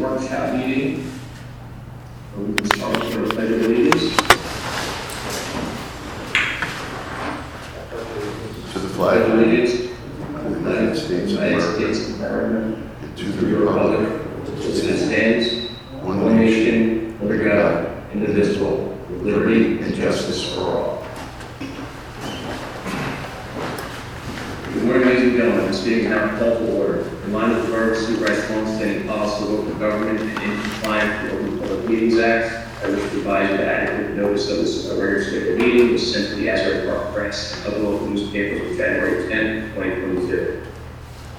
workshop meeting. We can start with the pledge of allegiance. To the flag of of allegiance. the United States of United America, States of America. and to the republic, which stands, one one nation, nation, under God, indivisible, with liberty and justice for all. Good morning, ladies and gentlemen. This meeting is now called to order. In line with the Borough Supervisor longstanding policy of open government and in compliance with the Open Public Meetings Act, I wish to advise you that adequate notice of this regular scheduled meeting was sent to the Asbury Park Press and other local newspapers on January 10, 2022.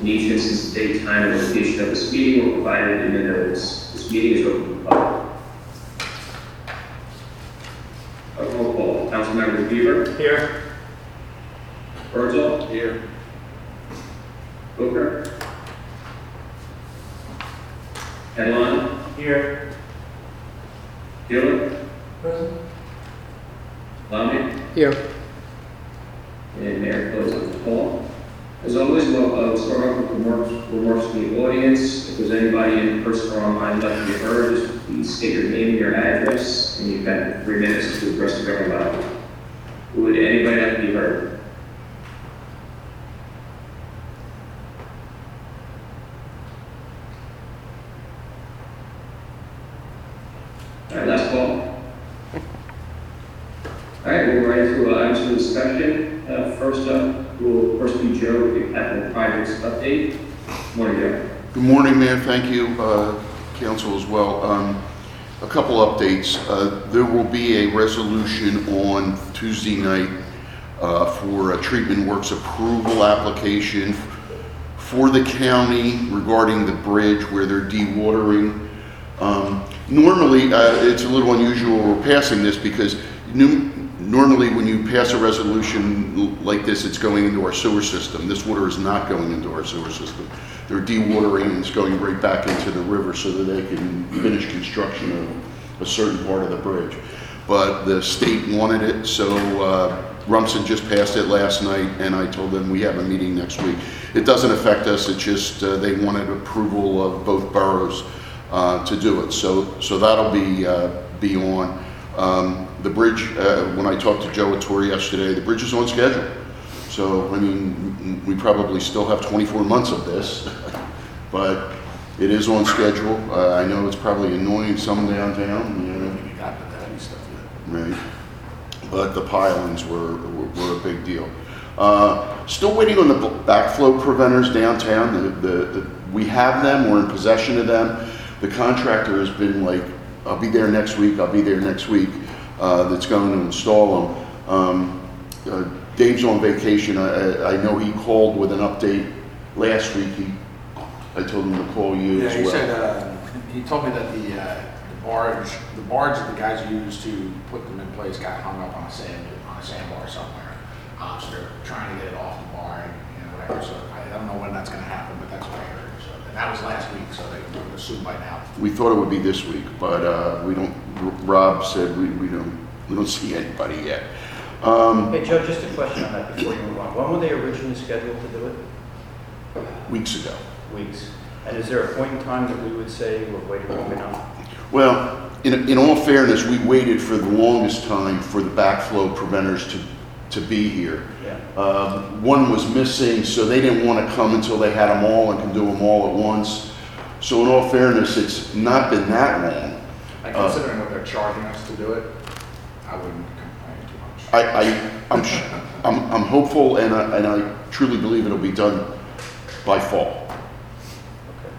In each instance, the date, time, and were provided in the notice. This meeting is open to the public. A roll call. Councilmember Bieber. Here. Herzl. Here. Booker. Edlon. Here. Gillen. Lamy. Here. And Mayor Pro Tem Paul. As always, we'll uh, start off with remarks, remarks from the audience. If there's anybody in person or online who'd like to be heard, just please state your name and your address, and you've got three minutes to address the governing body. Would anybody like to be heard? All right, last call. All right, we'll right into uh, items for discussion. Uh, First up, will first be Joe with the capital projects update. Morning. Good morning, Mayor, thank you, uh, council as well. Um, A couple updates. Uh, There will be a resolution on Tuesday night uh, for a treatment works approval application for the county regarding the bridge where they're dewatering. Um, Normally, uh, it's a little unusual we're passing this because normally when you pass a resolution like this, it's going into our sewer system. This water is not going into our sewer system. They're dewatering and it's going right back into the river so that they can finish construction of a certain part of the bridge. But the state wanted it, so uh, Rumson just passed it last night, and I told them we have a meeting next week. It doesn't affect us, it just, uh, they wanted approval of both boroughs uh, to do it. So, so that'll be, uh, be on. Um, The bridge, uh, when I talked to Joe Attore yesterday, the bridge is on schedule. So, I mean, we probably still have 24 months of this, but it is on schedule. Uh, I know it's probably annoying some downtown, you know, You got the heavy stuff Right. But the pilings were, were were a big deal. Uh, Still waiting on the backflow preventers downtown. The, the, the- we have them, we're in possession of them. The contractor has been like, I'll be there next week, I'll be there next week, uh, that's going to install them. Um, uh, Dave's on vacation. I, I- know he called with an update last week. He, I told him to call you Yeah, as he well. said, uh, he told me that the, uh, the barge, the barge that the guys used to put them in place got hung up on a sand, on a sandbar somewhere. Um, so they're trying to get it off the bar and, you know, whatever, so I don't know when that's gonna happen, but that's what I heard, so. And that was last week, so they would assume by now. We thought it would be this week, but uh, we don't, Rob said we we don't, we don't see anybody yet. Um, Hey, Joe, just a question on that before you move on. When were they originally scheduled to do it? Weeks ago. Weeks. And is there a point in time that we would say we're waiting long enough? Well, in, in all fairness, we waited for the longest time for the backflow preventers to, to be here. Yeah. Um, One was missing, so they didn't want to come until they had them all and can do them all at once. So in all fairness, it's not been that long. And Uh, considering what they're charging us to do it, I wouldn't complain too much. I, I, I'm, I'm, I'm hopeful and I, and I truly believe it'll be done by fall. Okay.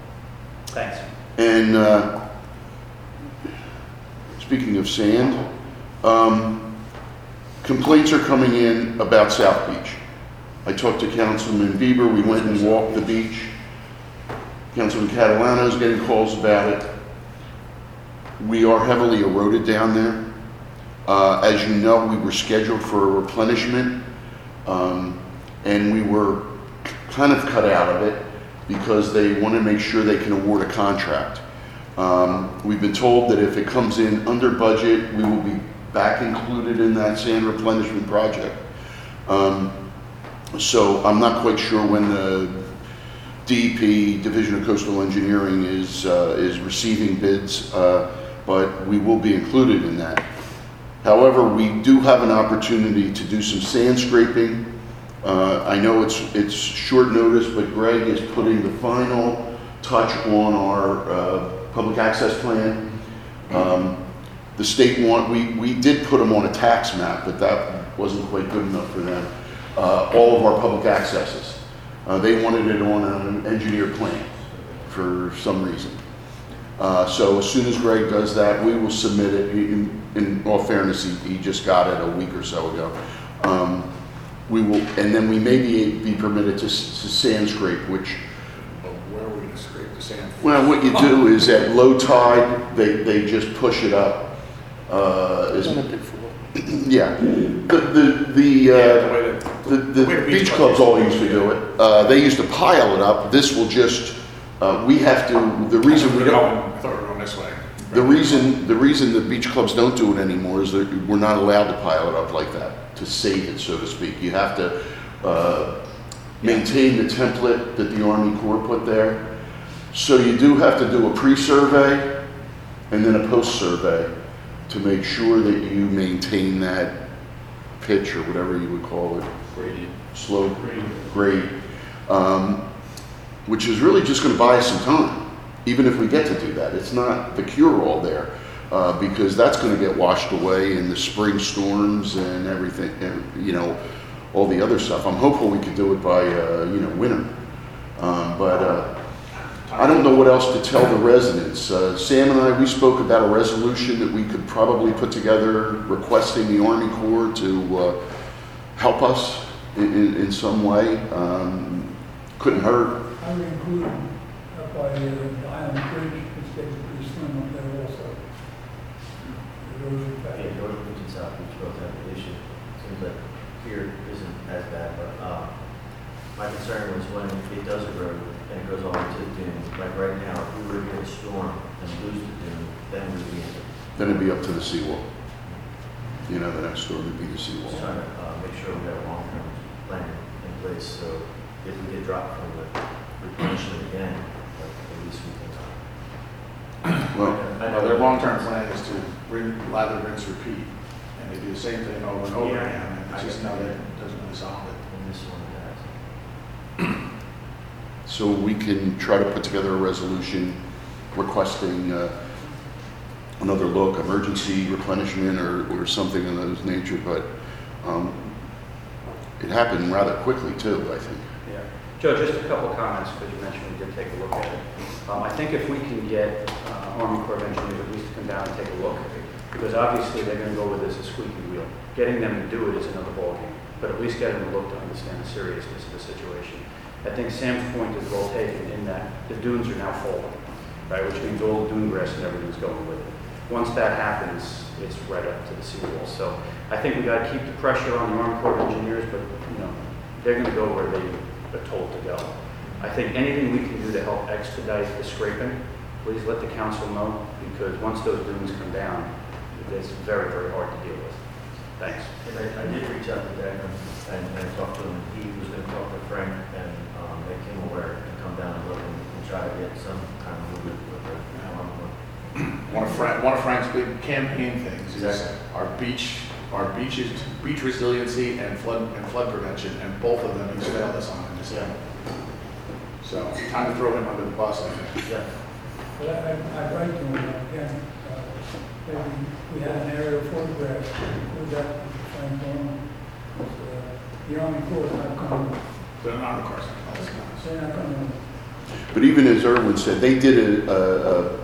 Thanks. And uh, speaking of sand, um, complaints are coming in about South Beach. I talked to Councilman Bieber, we went and walked the beach. Councilman Catalano's getting calls about it. We are heavily eroded down there. Uh, As you know, we were scheduled for a replenishment, um, and we were kind of cut out of it because they want to make sure they can award a contract. Um, We've been told that if it comes in under budget, we will be back included in that sand replenishment project. Um, So I'm not quite sure when the DEP, Division of Coastal Engineering, is, uh, is receiving bids, uh, but we will be included in that. However, we do have an opportunity to do some sand scraping. Uh, I know it's, it's short notice, but Greg is putting the final touch on our uh, public access plan. Um, The state want, we, we did put them on a tax map, but that wasn't quite good enough for them. Uh, All of our public accesses. Uh, They wanted it on an engineer plan for some reason. Uh, So as soon as Greg does that, we will submit it. In, in all fairness, he, he just got it a week or so ago. Um, We will, and then we may be, be permitted to, s- to sand scrape, which, But where are we gonna scrape the sand? well, what you do is at low tide, they, they just push it up. Uh, as- Yeah, the, the, the, Yeah, uh, the way that- the, the way beach clubs all used to do it. Uh, they used to pile it up. This will just, uh, we have to, the reason we We're don't. going- I thought we were going this way. The reason, the reason the beach clubs don't do it anymore is that we're not allowed to pile it up like that, to save it, so to speak. You have to, uh, maintain the template that the Army Corps put there. So you do have to do a pre-survey and then a post-survey to make sure that you maintain that pitch or whatever you would call it, Gradient. slope grade, um, which is really just going to buy us some time, even if we get to do that. It's not the cure-all there, uh, because that's going to get washed away in the spring storms and everything, and, you know, all the other stuff. I'm hopeful we could do it by, uh, you know, winter. Um, But uh, I don't know what else to tell the residents. Uh, Sam and I, we spoke about a resolution that we could probably put together requesting the Army Corps to uh, help us in, in, in some way. Um, Couldn't hurt. I would include up by uh, the Island Bridge, it's getting pretty slim up there also. The roads are bad. Yeah, North Beach and South Beach both have the issue. Seems like here isn't as bad, but, uh, my concern was when it does erode and it goes all into the dune, like right now, if we were to get a storm and lose the dune, then we'd be in, Then it'd be up to the seawall. You know, the next door would be the just seawall. trying to, uh, make sure we have a long-term plan in place, so if we get dropped from the replenishment again, like, at least we can. Well, I know their long-term plan is to rin, lather, rinse, repeat, and they do the same thing over and over Yeah. again, and it's just, no, that doesn't really solve it. In this one, that. so we can try to put together a resolution requesting uh, another look, emergency replenishment or, or something of those nature, but um, it happened rather quickly too, I think. Joe, just a couple comments, because you mentioned we did take a look at it. Um, I think if we can get uh, Army Corps of Engineers at least to come down and take a look, because obviously they're gonna go with this as squeaky wheel. Getting them to do it is another ballgame, but at least get them to look to understand the seriousness of the situation. I think Sam's point is well taken in that the dunes are now falling, right, which means all the dune grass and everything's going with it. Once that happens, it's right up to the seawall. So I think we gotta keep the pressure on the Army Corps of Engineers, but, you know, they're gonna go where they are told to go. I think anything we can do to help expedite the scraping, please let the council know, because once those dunes come down, it's very, very hard to deal with. Thanks. And I, I did reach out to Declan and, and talk to him, he was gonna talk to Frank and, um, make him aware and come down and look and, and try to get some kind of movement with the, One of Frank, one of Frank's big campaign things is Exactly. our beach, our beaches, beach resiliency and flood, and flood prevention, and both of them he's failed us on in this Yeah. So, time to throw him under the bus, I think. yeah, But I, I- I'd write to him again, uh, maybe we had an aerial photograph, include that, Frank Dorman. uh, The Army Corps is not coming, They're not, of course, not. That's not- they're not coming. But even as Irwin said, they did a, a, a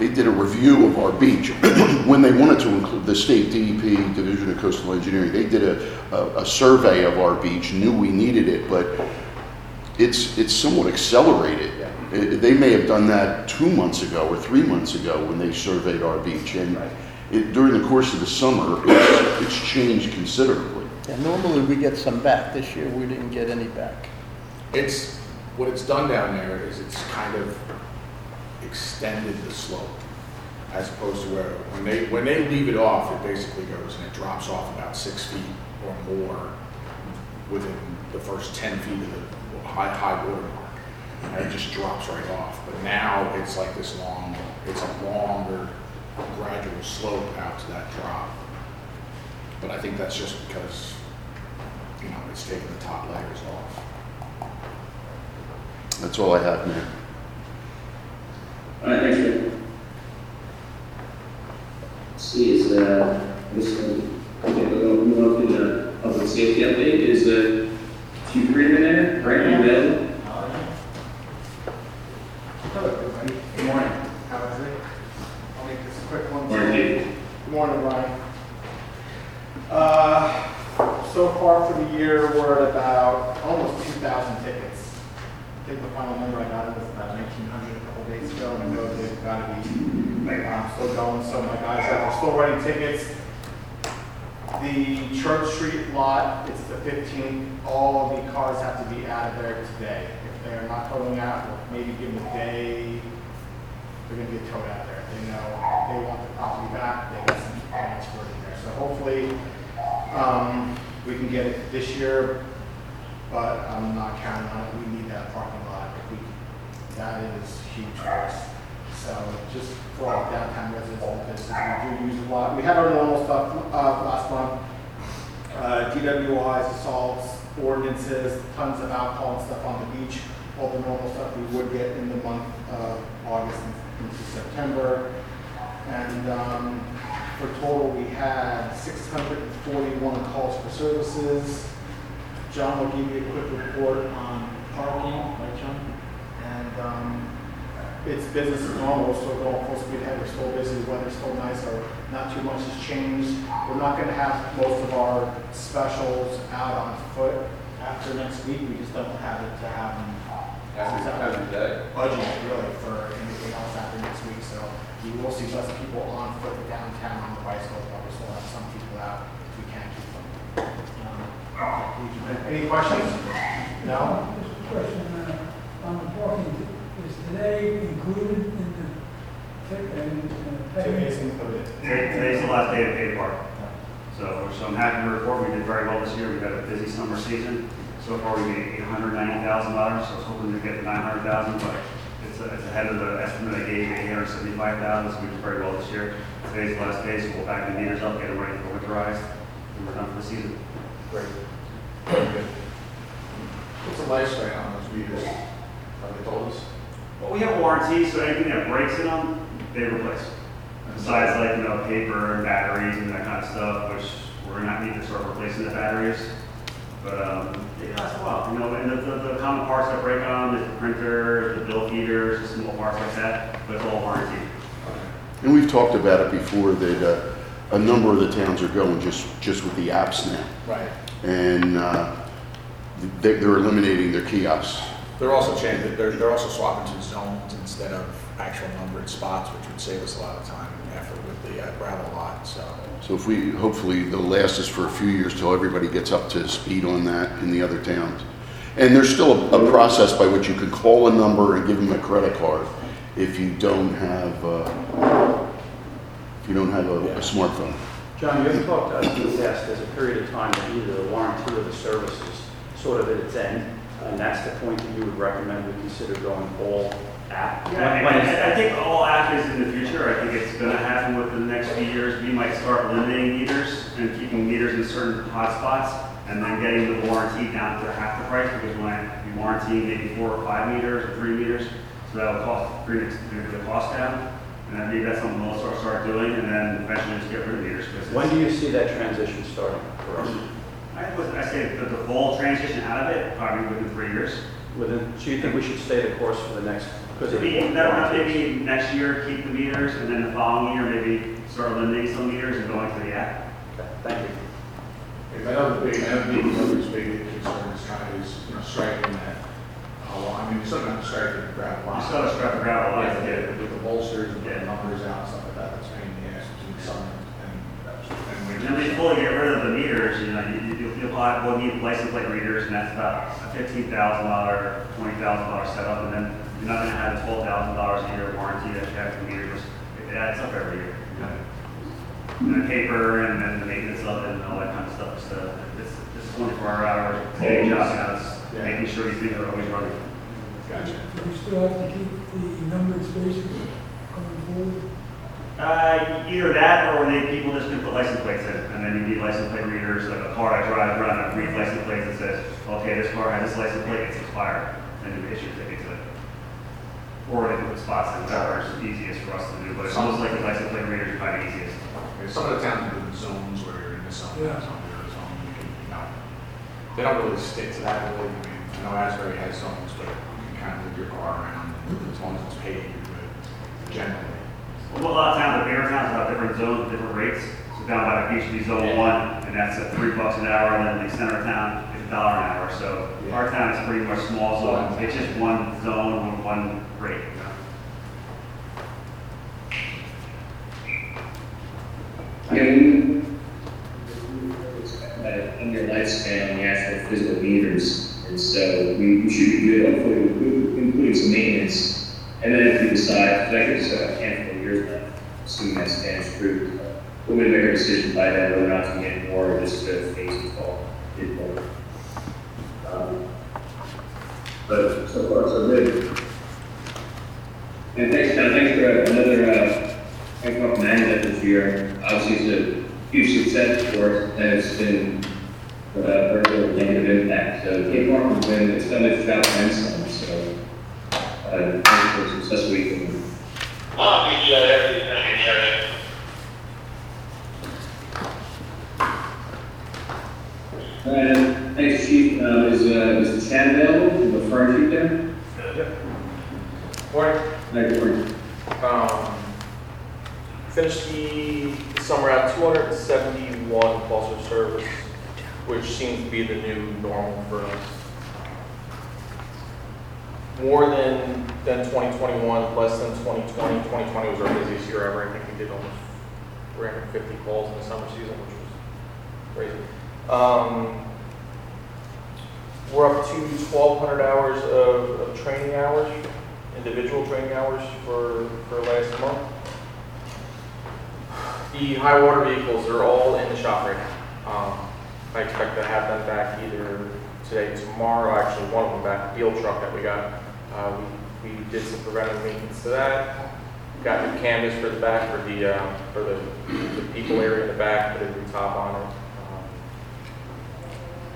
they did a review of our beach when they wanted to include the state DEP Division of Coastal Engineering. They did a, a, a survey of our beach, knew we needed it, but it's it's somewhat accelerated. It- they may have done that two months ago or three months ago when they surveyed our beach, and it, during the course of the summer, it's, it's changed considerably. Yeah, normally we get some back. This year, we didn't get any back. It's, what it's done down there is it's kind of extended the slope. As opposed to where, when they, when they leave it off, it basically goes and it drops off about six feet or more within the first ten feet of the high, high water mark. and it just drops right off. But now it's like this long, it's a longer gradual slope out to that drop. But I think that's just because, you know, it's taking the top layers off. That's all I have, Mayor. All right, thanks, Rick. See, is, uh, this, okay, we're gonna move on to the public safety update, is, uh, Chief Friedman there, right, you available? Hello, everybody. Good morning. How is it? I'll make this a quick one. Morning, Chief. Good morning, Ryan. Uh, so far for the year, we're at about almost two thousand tickets. I think the final number I got was about nineteen hundred a couple days ago, and I know they've got to be, uh, still going, so my guys are still writing tickets. The Church Street lot, it's the fifteenth, all of the cars have to be out of there today. If they're not towing out, we'll maybe give them a day, they're gonna get towed out there. They know, they want the property back, they got some plans for it in there. So hopefully, um, we can get it this year, but I'm not counting on it. We need that parking lot. We, that is huge for us. So just for all downtown residents and businesses, we do use a lot. We had our normal stuff, uh, last month. Uh, DWIs, assaults, ordinances, tons of alcohol and stuff on the beach. All the normal stuff we would get in the month of August and into September. And, um, for total, we had six hundred and forty-one calls for services. John will give you a quick report on parking, right, John? And, um, it's business as normal, so going full speed ahead, we're still busy, the weather's still nice, so not too much has changed. We're not gonna have most of our specials out on foot after next week, we just don't have it to have them. Budget really for anything else after next week, so you will see less people on foot downtown on the bicycles, but we still have some people out if we can keep them. Um, Any questions? No? Just a question, uh, on the parking, is today included in the ticket and uh, Today's payment? included. Today- Today's the last day of paid park. So, so I'm happy to report we did very well this year. We've had a busy summer season. So far, we made eight hundred ninety thousand dollars. So I was hoping to get nine hundred thousand, but it's, ahead of the estimate I gave, eight hundred seventy-five thousand, so we did very well this year. Today's the last day, so we'll back the meters up, get them ready for winterized, and we're done for the season. Great. What's the lifespan on those meters? Have they told us? Well, we have a warranty, so anything that breaks in them, they replace. Besides like, you know, paper and batteries and that kind of stuff, which we're gonna have to need to start replacing the batteries. But, um, they last a while, you know, and the, the, the common parts that break on, is the printer, the bill feeders, the small parts like that, but it's all warranty. And we've talked about it before that uh, a number of the towns are going just, just with the apps now. Right. And uh, they- they're eliminating their kiosks. They're also changing, they're, they're also swapping to zones instead of actual numbered spots, which would save us a lot of time and effort with the uh, gravel lot, so. So if we, hopefully they'll last us for a few years till everybody gets up to speed on that in the other towns. And there's still a, a process by which you can call a number and give them a credit card if you don't have, uh, if you don't have a a smartphone. John, you ever talked to us in the past, there's a period of time that either the warranty or the service is sort of at its end, and that's the point that you would recommend we consider going all app? Yeah, When I, is I- I think all app is in the future. I think it's gonna happen within the next few years. We might start limiting meters and keeping meters in certain hotspots and then getting the warranty down to half the price because we might be warranting maybe four or five meters or three meters. So that'll cost, bring the bring the cost down. And then maybe that's something we'll start, start doing and then eventually just get rid of meters. because When do you see that transition starting for us? I was, I say the, the full transition out of it, probably within three years. Within, so you think we should stay the course for the next, because of the Maybe, that would warranty? maybe next year, keep the meters, and then the following year, maybe start eliminating some meters and going to the app. Okay, Thank you. If I know the big, I know the other big concern is trying to, you know, striking that, uh, well, I mean, still not striking the gravel You line. still have to strap the gravel lines, Yeah, yeah. With the bolsters and Yeah. numbers out and stuff like that, that's pain in the ass between some and, and. And then we fully get rid of the meters, you know, you, you, you'll probably, we'll need license plate readers, and that's about a fifteen thousand dollar, twenty thousand dollar setup, and then you're not gonna have a twelve thousand dollars a year warranty that you have for meters. It adds up every year, you know. And the paper, and then the maintenance of it, and all that kind of stuff, so it's, it's twenty-four hour day job, you know, it's Yeah. making sure these things are always running. Gotcha. Do we still have to keep the numbered spaces going forward? Uh, either that or they, people just can put license plates in, and then you need license plate readers, like a car I drive around, I read license plates that says, okay, this car has this license plate, it's expired, and you issue a ticket to it. Or they put spots in, whatever is easiest for us to do, but it sounds like the license plate readers are probably easiest. Okay, Some of the towns do zones where you're in this zone, Yeah. that zone, the other zone, you can, you know, they don't really stick to that really. I mean, I know Asbury has zones, but you can kind of move your car around, as long as it's paid, you're good, generally. Well, a lot of towns, the bigger towns have about different zones, different rates. So down by the beach, be zone one, and that's at three bucks an hour, and then the center of town is a dollar an hour. So our town is pretty much small, so it's just one zone with one rate. we, uh, in your lifespan on the actual physical meters, and so we, we should be good, hopefully, include- including some maintenance. And then if we decide, like I us a handful of years left, assuming that stands true, we're gonna make a decision by then whether or not to get more or just to phase it all, did more. Um, But so far, so good. And thanks, John, thanks for another, uh, Thank you for managing that this year. Obviously, it's a huge success for us, and it's been uh, very little negative impact. So Cape Mark has been, it's done its job and some, so, uh, thanks for a successful week. And thanks, Chief, uh, is, uh, is Chad available, the fire chief there? Morning. Hi, good morning. Um, finished the summer at 271 calls of service, which seems to be the new normal for us. More than, than 2021, less than 2020. 2020 was our busiest year ever. I think we did almost 350 calls in the summer season, which Um, we're up to 1,200 hours of, of training hours individual training hours for, for last month. The high water vehicles are all in the shop right now. Um, I expect to have them back either today, or tomorrow, actually, one of them back, the deal truck that we got. Uh, we, we did some preventive maintenance to that. Got new canvas for the back, for the, uh, for the, the people area in the back, put a new top on it.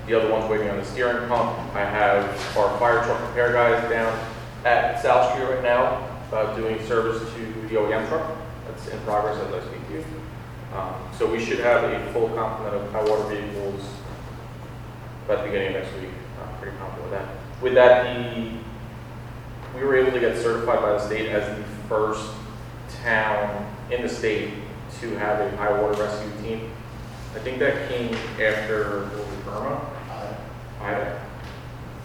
The other one's waiting on the steering pump. I have our fire truck repair guys down at South Street right now, uh, doing service to the OEM truck. That's in progress as I speak to you. Um, So we should have a full complement of high water vehicles by the beginning of next week. I'm pretty confident with that. With that, the, we were able to get certified by the state as the first town in the state to have a high water rescue team. I think that came after was Irma. Ida.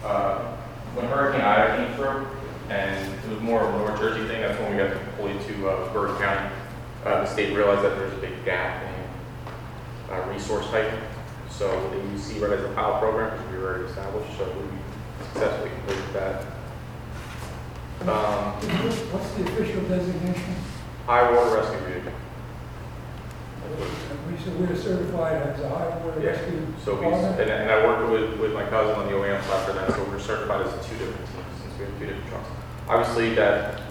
Uh, When Hurricane Ida came through, and it was more of a North Jersey thing, that's when we got deployed to uh, Bergen County. Uh, The state realized that there's a big gap in uh, resource type, so the use CRED as a pilot program, which we were already established, so we successfully completed that. Um, What's the official designation? High water rescue vehicle. We said we're certified as a high water Yeah, rescue So we, and department. and I worked with, with my cousin on the OEM side for that, so we're certified as two different teams, since we have two different trucks. Obviously, that,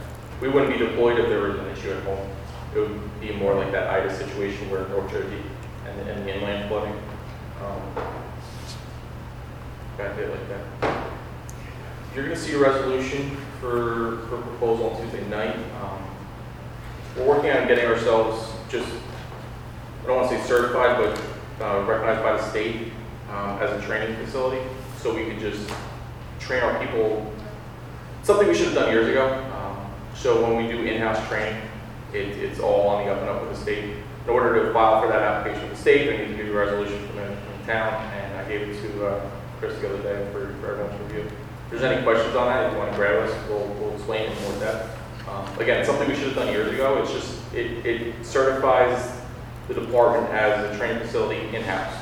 we wouldn't be deployed if there was an issue at home. It would be more like that Ida situation where North Jersey and, and the inland flooding. um, like that. You're gonna see a resolution for, for proposal on Tuesday night. Um, We're working on getting ourselves just I don't want to say certified, but uh, recognized by the state um, as a training facility, so we could just train our people, something we should have done years ago. Um, So when we do in-house training, it, it's all on the up and up with the state. In order to file for that application with the state, I need to do a resolution from the from town, and I gave it to uh, Chris the other day for, for everyone's review. If there's any questions on that, if you want to grab us, we'll, we'll explain in more depth. Um, Again, something we should have done years ago, it's just, it, it certifies the department has a training facility in-house.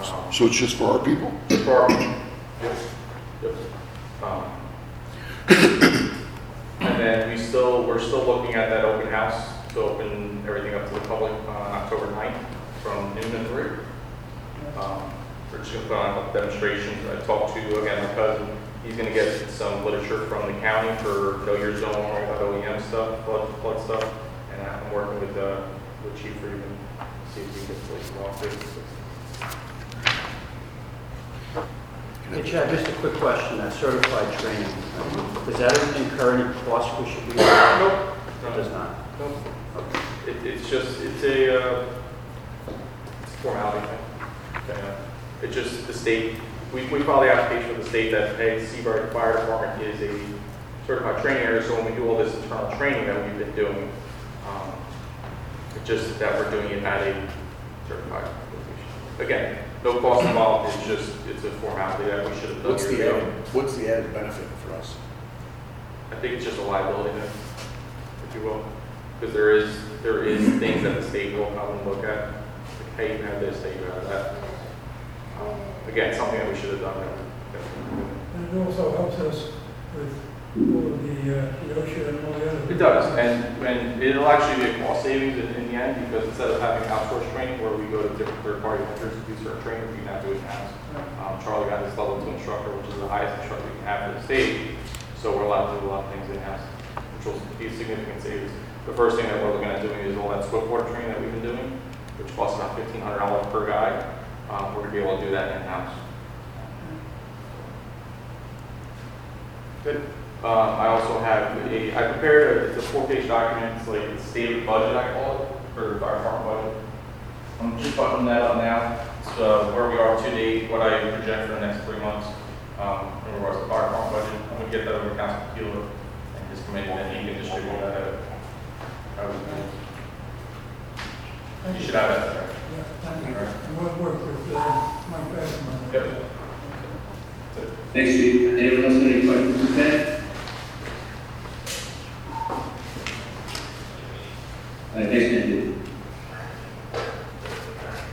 Um, So it's just for our people? for, yep, yep. Um, And then we still, we're still looking at that open house to open everything up to the public on October 9th from noon to three. Um, We're just gonna put on a couple demonstrations. I talked to, again, my cousin, He's gonna get some literature from the county for know your zone, all that OEM stuff, flood, flood stuff. And I'm working with, uh, with Chief Reed and see if we can place them off too. Hey Chad, just a quick question, that certified training, does that incur any cost we should be? Nope. It does not. Nope. It, it's just, it's a, uh, it's a formality thing. Uh, It's just the state, we, we file the application with the state that, hey, the Sea Bright Fire Department is a certified training area, so when we do all this internal training that we've been doing, um, it's just that we're doing it at a certified location. Again, no cost involved, it's just, it's a formality that we should have done What's years the ago. added, what's the added benefit for us? I think it's just a liability thing, if you will. Because there is, there is things that the state will come and look at, like, hey, you have this, hey, you have that. Um, Again, something that we should have done. that we- that we didn't. And it also helps us with all the, uh, the and all the other. It does, and, and it'll actually be a cost savings in, in the end, because instead of having outsourced training where we go to different third-party vendors to do certain training, we can now do it in-house. Um, Charlie got his level two instructor, which is the highest instructor we can have in the state, so we're allowed to do a lot of things in-house, which will be significant savings. The first thing that we're looking at doing is all that swift water training that we've been doing, which costs about fifteen hundred dollars per guy. Um, we're gonna be able to do that in-house. Good. Uh, I also have a, I prepared a, it's a four-page document, it's like the stated budget, I call it, or the fire department budget. I'm just buttoning that up now, so where we are to date, what I project for the next three months, um, in regards to the fire department budget. I'm gonna get that over to Council Keeler and his committee, and he can distribute that out. I would- You should have that there. Yeah, thank you. And we'll work with, uh, Mike Bassman. on that. Yep. Thanks, Chief. Anyone else have any questions for Ted? Andy.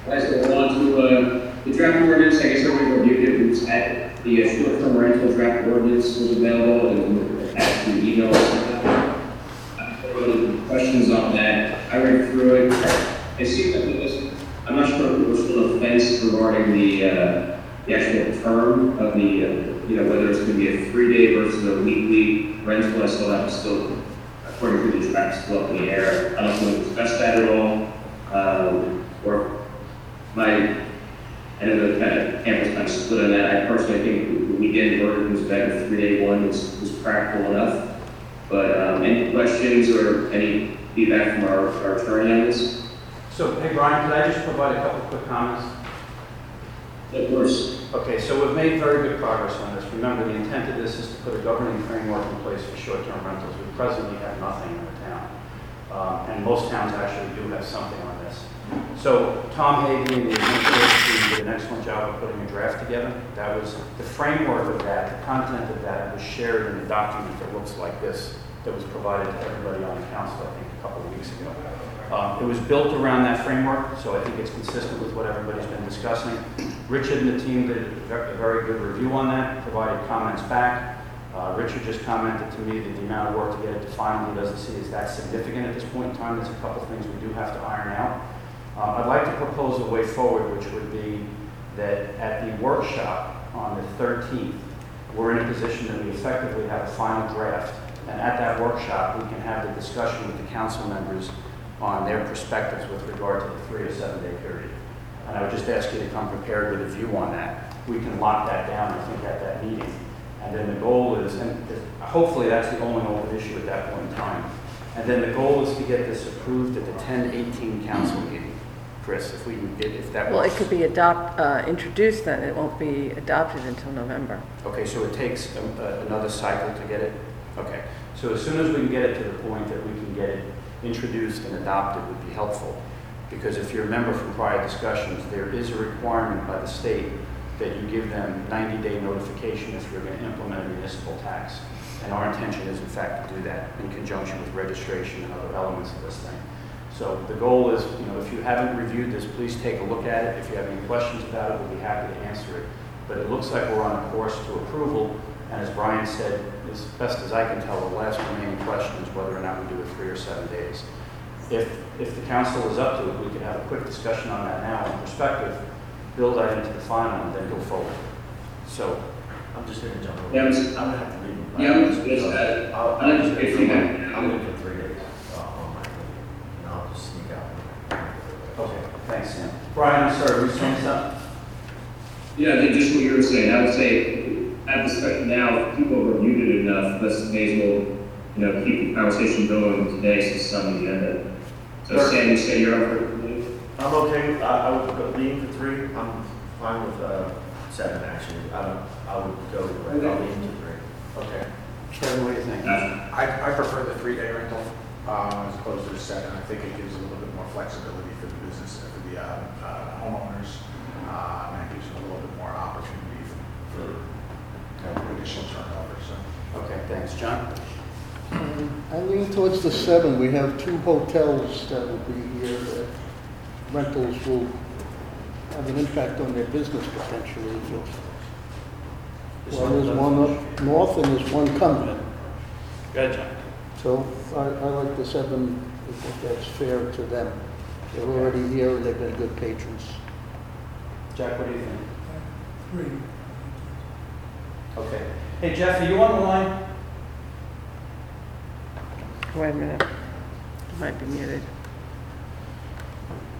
All right, so we're on to, uh, the draft ordinance, I guess everybody reviewed it, it was at, the uh, short-term rental draft ordinance was available, and attached to email. Questions on that, I read through it, it seemed that it was, I'm not sure if it was still a fence regarding the, uh, the actual term of the, uh, you know, whether it's gonna be a three-day versus a weekly rental, I saw that was still, according to the tracks, still up in the air. I don't know if we discussed that at all, um, or my, I know the kind of campus kind of split on that. I personally think the weekend version was better, three-day one was, was practical enough. But, um, any questions or any feedback from our, our attorney on this? So, hey Brian, could I just provide a couple of quick comments? Course. Okay, so we've made very good progress on this. Remember, the intent of this is to put a governing framework in place for short-term rentals. We presently have nothing in the town. Uh, And most towns actually do have something on this. So Tom Hagan, and the administration did an excellent job of putting a draft together. That was, the framework of that, the content of that was shared in a document that looks like this, that was provided to everybody on the council, I think, a couple of weeks ago. Um, It was built around that framework, so I think it's consistent with what everybody's been discussing. Richard and the team did a ve- a very good review on that, provided comments back. Uh, Richard just commented to me that the amount of work to get it to final, he doesn't see is that significant at this point in time. There's a couple things we do have to iron out. Uh, I'd like to propose a way forward, which would be that at the workshop on the 13th, we're in a position that we effectively have a final draft. And at that workshop, we can have the discussion with the council members on their perspectives with regard to the three or seven day period. And I would just ask you to come prepared with a view on that. We can lock that down, I think, at that meeting. And then the goal is, and hopefully that's the only open issue at that point in time. And then the goal is to get this approved at the 10-18 council meeting. Chris, if we can get, if that Well, works. it could be adopt, uh, introduced then, it won't be adopted until November. Okay, so it takes um, uh, another cycle to get it? Okay, so as soon as we can get it to the point that we can get it introduced and adopted would be helpful. Because if you remember from prior discussions, there is a requirement by the state that you give them 90-day notification if you're going to implement a municipal tax. And our intention is in fact to do that in conjunction with registration and other elements of this thing. So the goal is, you know, if you haven't reviewed this, please take a look at it. If you have any questions about it, we'll be happy to answer it. But it looks like we're on a course to approval, and as Brian said, as best as I can tell, the last remaining question is whether or not we do it three or seven days. If, if the council is up to it, we can have a quick discussion on that now in perspective, build that into the final, and then go forward. So, I'm just gonna jump over. Yeah, I'm I'm just- gonna have to leave. them. Yeah, I'm just- just, uh, I'll, I'm I'm just just picking gonna, it. I'm looking for three days, uh, on my, and I'll just sneak out. Okay, thanks, Sam. Brian, I'm sorry, were you saying something? Yeah, I think just what you were saying, I would say, at this point now, people have reviewed it enough, let's may as well, you know, keep the conversation going today since it's on the agenda. So Sure. Sam, you say you're up for it? I'm okay, with- I, I would go lean for three, I'm fine with, uh, seven, actually, I don't, I would go, I'll lean to three. Okay. Kevin, what do you think? Uh, I, I prefer the three-day rental, um, as opposed to the seven. I think it gives a little bit more flexibility for the business, and for the, uh, uh, homeowners. Uh, and it gives them a little bit more opportunity for, you know, additional turnover, so. Okay, thanks. John? I lean towards the seven. We have two hotels that will be here. that Rentals will have an impact on their business potentially. Well, there's one up north and there's one coming. Go ahead, John. So I, I like the seven, I think that's fair to them. They're already here and they've been good patrons. Jack, what do you think? Uh, three. Okay. Hey, Jeff, are you on the line? Wait a minute. It Might be muted.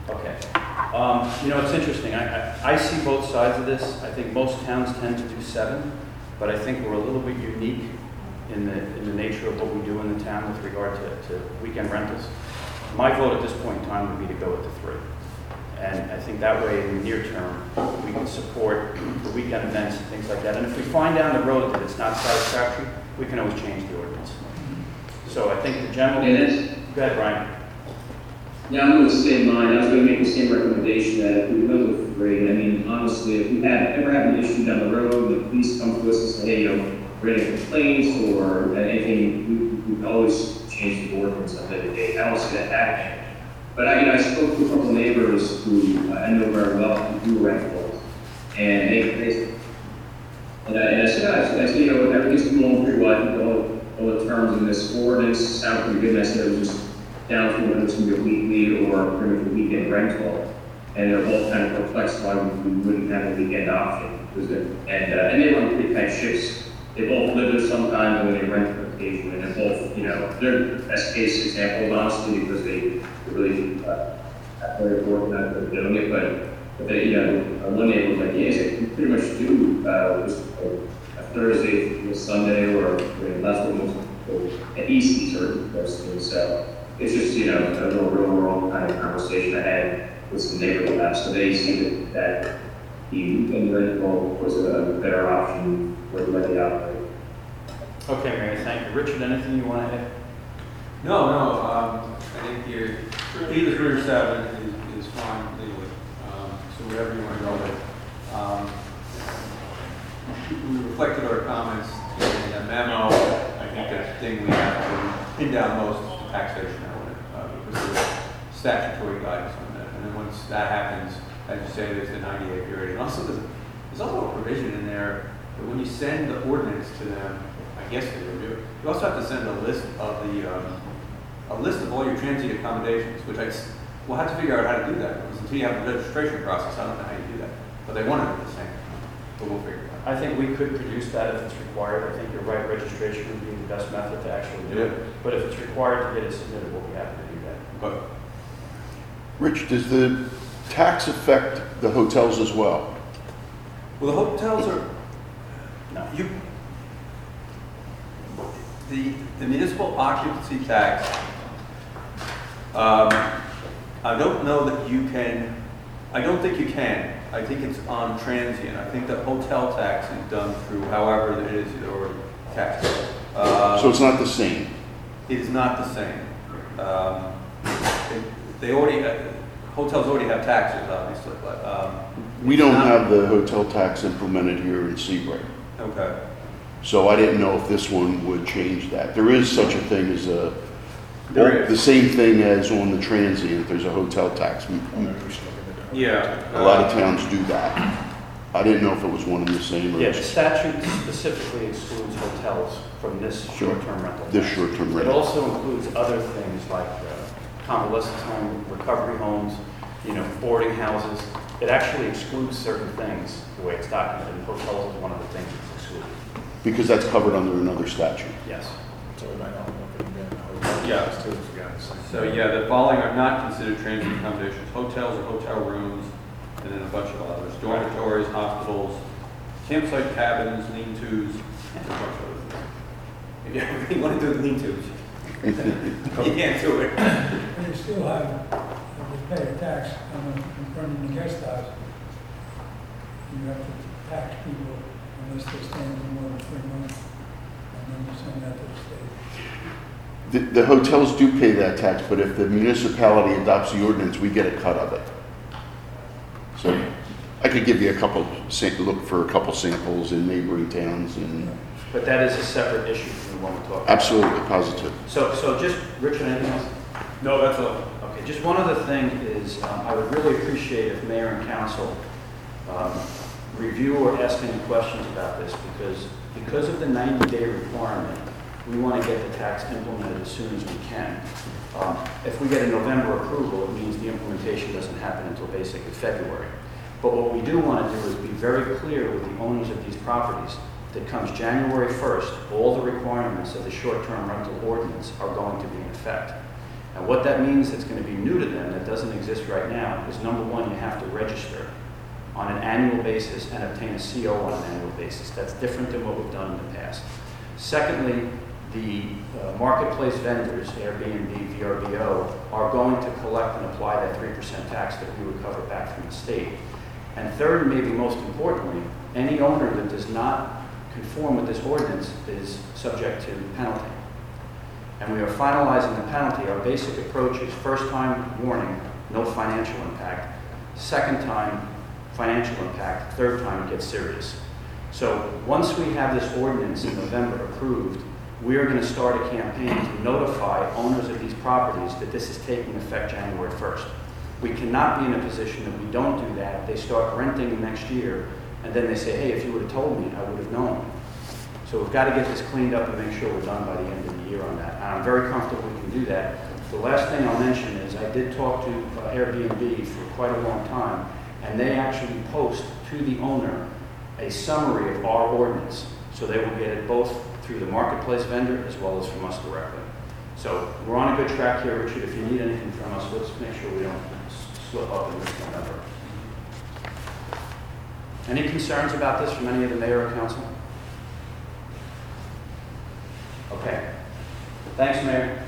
Okay. Um, You know, it's interesting. I, I I see both sides of this. I think most towns tend to do seven, but I think we're a little bit unique in the, in the nature of what we do in the town with regard to, to weekend rentals. My vote at this point in time would be to go with the three. And I think that way, in the near term, we can support the weekend events and things like that. And if we find down the road that it's not satisfactory, we can always change the ordinance. So I think the general, And it's, go ahead, Brian. Yeah, I'm of the same mind. I was going to make the same recommendation that if we go with three, I mean, honestly, if we have, ever have an issue down the road, the police come to us and say, hey, you know, we're getting complaints or anything, we, we can always change the ordinance on that day. I don't see that happening. But I, you know, I spoke to a couple of neighbors who I know very well who do rentals, and they, they, and I, and I said, I said, I said, you know, everything's going pretty well. I think all the terms in this ordinance sound pretty good. And I said, it was just down to whether it's to be a weekly or pretty much a weekend rental. And they're both kind of perplexed why we wouldn't have a weekend option. Because And, uh, and they run pretty tight shifts. They both live there sometimes and they rent for occasionally. And they're both, you know, they're best case examples, honestly, because they really, uh, have very fortunate for doing it. But, but they, you know, uh, one neighbor was like, yeah, they pretty much do, uh, just a Thursday to Sunday or, you know, that's what most, at least these are those things. So it's just, you know, a real, real world kind of conversation I had with some neighborhood about. So they see that, that the weekend rental was a better option for the way they operate. Okay, Mary, thank you. Richard, anything you want to add? No, no, um, I think you're, either three or seven is, is fine legally, um, so whatever you want to go with. Um, We reflected our comments in a memo, I think that's the thing we have to pin down most is the taxation element, uh, because there's statutory guidance on that. And then once that happens, as you say, there's the ninety-day period. And also, there's, there's also a provision in there that when you send the ordinance to them, I guess they review, you also have to send a list of the, um, a list of all your transient accommodations, which I, we'll have to figure out how to do that, because until you have the registration process, I don't know how you do that. But they want it the same, but we'll figure it out. I think we could produce that if it's required. I think you're right, registration would be the best method to actually do it. But if it's required to get it submitted, we'll be happy to do that. But Rich, does the tax affect the hotels as well? Well, the hotels are, No. you, the the municipal occupancy tax, um, I don't know that you can, I don't think you can. I think it's on transient. I think the hotel tax is done through however it is, or tax. Uh, So it's not the same? It is not the same. Um, they- They already, uh, hotels already have taxes, obviously, but, um, We don't have the hotel tax implemented here in Sea Bright. okay. So I didn't know if this one would change that. There is such a thing as a, There is. the same thing as on the transient, there's a hotel tax. Yeah. A lot of towns do that. I didn't know if it was one and the same or Yeah, the statute specifically excludes hotels from this Sure. short-term rental. this tax. short-term rental. It rental. also includes other things like uh, convalescent home, recovery homes, you know, boarding houses. It actually excludes certain things, the way it's documented, and hotels is one of the things that's excluded. because that's covered under another statute. Yes. So we might not want them to be in the hotel. Yeah. Too, if we got the same. So, yeah, the following are not considered transient accommodations, hotels or hotel rooms, and then a bunch of others, dormitories, hospitals, campsite cabins, lean-tos, and a bunch of other things. If you really want to do lean-tos, you can't do it. You still have, you pay a tax on the- running the guest house. You have to tax people unless they stay for more than three months, and then you send that to the. The, the hotels do pay that tax, but if the municipality adopts the ordinance, we get a cut of it. So I could give you a couple, sa- look for a couple samples in neighboring towns and But that is a separate issue from the one we're talking about. absolutely positive. So, so just, Richard, anything else? No, that's all. Okay, just one other thing is, um, I would really appreciate if mayor and council um, review or ask any questions about this, because, because of the 90-day requirement, we want to get the tax implemented as soon as we can. Um, If we get a November approval, it means the implementation doesn't happen until basically February. But what we do want to do is be very clear with the owners of these properties that comes January 1st, all the requirements of the short-term rental ordinance are going to be in effect. And what that means that's going to be new to them, that doesn't exist right now, is number one, you have to register on an annual basis and obtain a CO on an annual basis. That's different than what we've done in the past. Secondly, the uh, marketplace vendors, Airbnb, VRBO, are going to collect and apply that 3% tax that we recover back from the state. And third, and maybe most importantly, any owner that does not conform with this ordinance is subject to penalty and we are finalizing the penalty. Our basic approach is first time warning, no financial impact. Second time, financial impact. Third time, it gets serious. So once we have this ordinance in November approved, we are going to start a campaign to notify owners of these properties that this is taking effect January 1st. We cannot be in a position that we don't do that. They start renting next year, and then they say, hey, if you would have told me, I would have known. So we've got to get this cleaned up and make sure we're done by the end of the year on that. And I'm very comfortable we can do that. The last thing I'll mention is I did talk to uh, Airbnb for quite a long time, and they actually post to the owner a summary of our ordinance. So they will get it both through the marketplace vendor as well as from us directly. So we're on a good track here, Richard. If you need anything from us, let's make sure we don't slip up in this November. Any concerns about this from any of the mayor or council? Okay. Thanks, Mayor.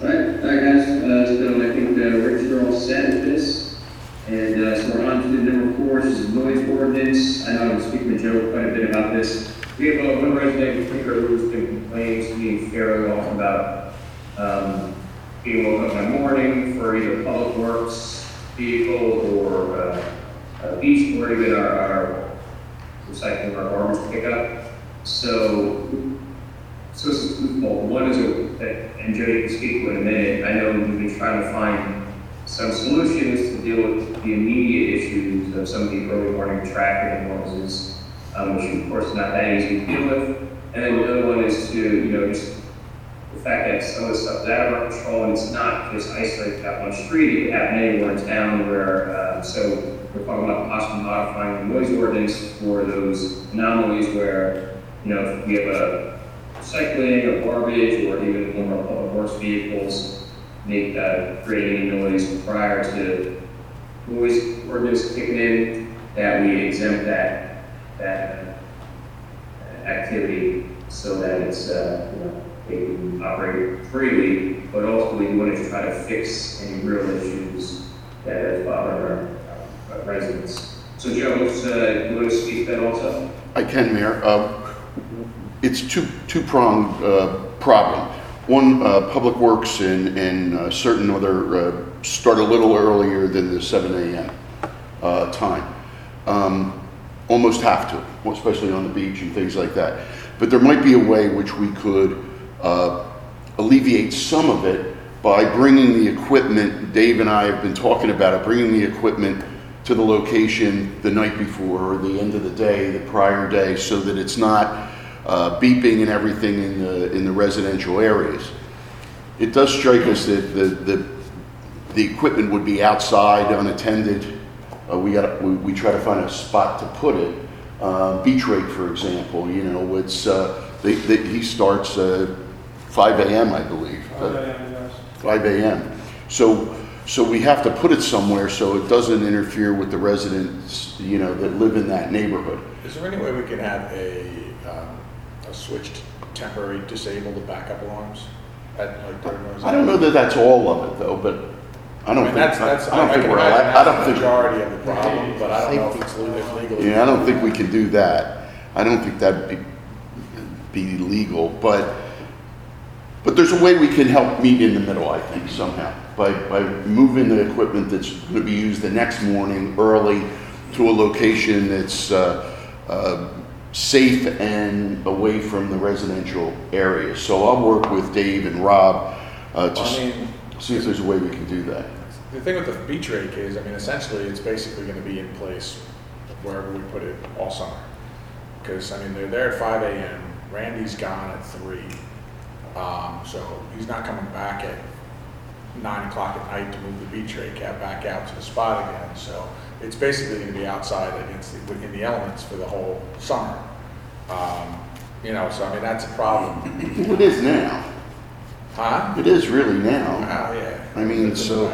All right, all right, guys, uh, so I think, uh, Richard are all set with this. And, uh, so we're on to the number four, which is noise ordinance. I know I was speaking to Joe quite a bit about this. We have, uh, one resident in particular who's been complaining to me fairly often about, um, being woken up in the morning for either public works vehicle or, uh, uh, beach or even our, our recycling our garbage pickup. So so it's twofold. One is, a- and Jody can speak to in a minute, I know we've been trying to find some solutions to deal with the immediate issues of some of the early morning traffic noises, um, which of course is not that easy to deal with. And then the other one is to, you know, just the fact that some of the stuff is out of our control and it's not just isolated to that one street, it can happen anywhere in town where, uh, so we're talking about possibly modifying the noise ordinance for those anomalies where, you know, if we have a cycling or garbage or even one of our public works vehicles make, uh, create any noise prior to noise ordinance kicking in, that we exempt that, that uh, activity so that it's, uh, you know, they can operate freely, but ultimately we want to try to fix any real issues that have bothered our, our residents. So Joe, uh, you want to speak to that also? I can, Mayor. Uh, It's two, two-pronged uh, problem. One, uh, Public Works and, and uh, certain other uh, start a little earlier than the 7 AM uh, time. Um, Almost have to, especially on the beach and things like that. But there might be a way which we could uh, alleviate some of it by bringing the equipment, Dave and I have been talking about it, bringing the equipment to the location the night before or the end of the day, the prior day, so that it's not uh, beeping and everything in the, in the residential areas. It does strike us that the, the, the equipment would be outside unattended. Uh, we got, we, we try to find a spot to put it, Uh, Beach Rake, for example, you know, it's, uh, they, they, he starts, uh, five AM, I believe. Uh, 5 AM. So, so we have to put it somewhere so it doesn't interfere with the residents, you know, that live in that neighborhood. Is there any way we can have a, um, a switched temporary disable the backup alarms at like during those? I don't know that that's all of it though, but I I don't think, that's, that's, I don't I think can we're, imagine allowed- I don't the think, majority of the problem, but I don't know if it's le- if legally. yeah, I don't think we can do that. I don't think that'd be, be legal, but, but there's a way we can help meet in the middle, I think, somehow. By, by moving the equipment that's gonna be used the next morning early to a location that's, uh, uh, safe and away from the residential area. So I'll work with Dave and Rob, uh, to I s- mean, see if there's a way we can do that. The thing with the beach rake is, I mean, essentially, it's basically gonna be in place wherever we put it all summer. Because, I mean, they're there at five AM, Randy's gone at three. Um, so he's not coming back at nine o'clock at night to move the beach rake back out to the spot again. So it's basically gonna be outside against, the- in the elements for the whole summer. Um, you know, so I mean, that's a problem. It is now. Huh? It is really now. Oh, yeah. I mean, so.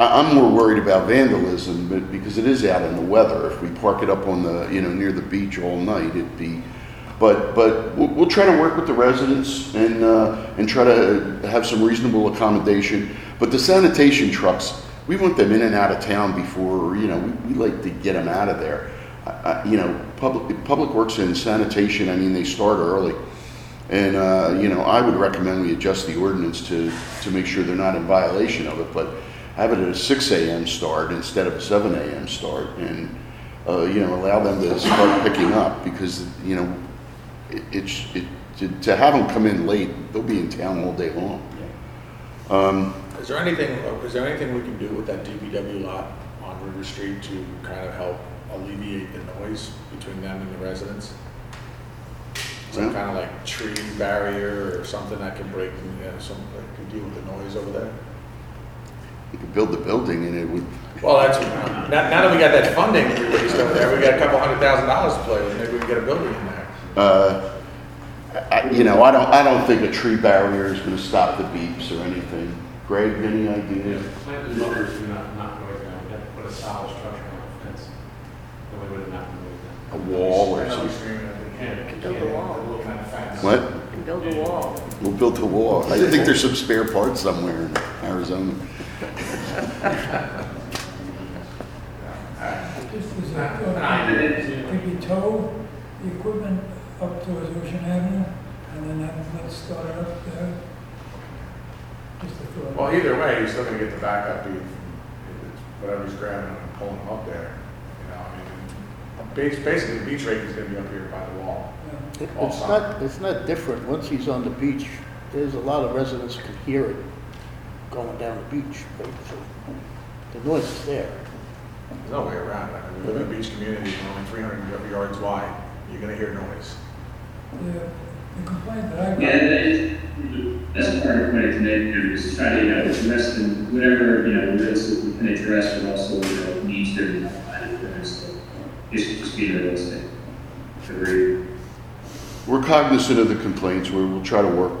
I, I'm more worried about vandalism, but because it is out in the weather. If we park it up on the, you know, near the beach all night, it'd be, but, but we'll, we'll try to work with the residents and, uh, and try to have some reasonable accommodation. But the sanitation trucks, we want them in and out of town before, you know, we, we like to get them out of there. I, I, you know, public, public works and sanitation, I mean, they start early. And, uh, you know, I would recommend we adjust the ordinance to, to make sure they're not in violation of it, but have it at a six AM start instead of a seven AM start, and, uh, you know, allow them to start picking up, because, you know, it, it's, it, to, to have them come in late, they'll be in town all day long. Um, Is there anything, is there anything we can do with that DPW lot on River Street to kind of help alleviate the noise between them and the residents? Some Well- kind of like tree barrier or something that can break, you know, some, that can deal with the noise over there? you could build the building and it would, Well, that's, now, now that we got that funding we raised over there, we got a couple hundred thousand dollars to play with, maybe we can get a building in there. uh, I, I- you know, I don't, I don't think a tree barrier is gonna stop the beeps or anything. Greg, any ideas? Planted buffers do not, not noise down, we have to put a solid structure on the fence. Then we would not noise A wall or I know something? we're screaming at the. Build a wall. They're Looking at the fence. What? You can build a wall. We'll build a wall. I think there's some spare parts somewhere in Arizona. Just as a thought, could you tow the equipment up towards Ocean Avenue and then have- let's start it up there? Just a thought. Well, either way, you're still gonna get the backup beat from whatever he's grabbing and pulling them up there. You know, I mean, bas- basically, the beach rake is gonna be up here by the wall. It- All It's summer. not, it's not different. Once he's on the beach, there's a lot of residents can hear it going down the beach. right? So The noise is there. There's no way around it. I mean, we live in a beach community, we're only three hundred yards wide. You're gonna hear noise. The the complaint that I got. Yeah, that is, that's part of what I committed to, is try to, you know, address the, whatever, you know, risks we can address, but also, you know, needs to be modified, so, just, just be realistic. Agreed. We're cognizant of the complaints, we will try to work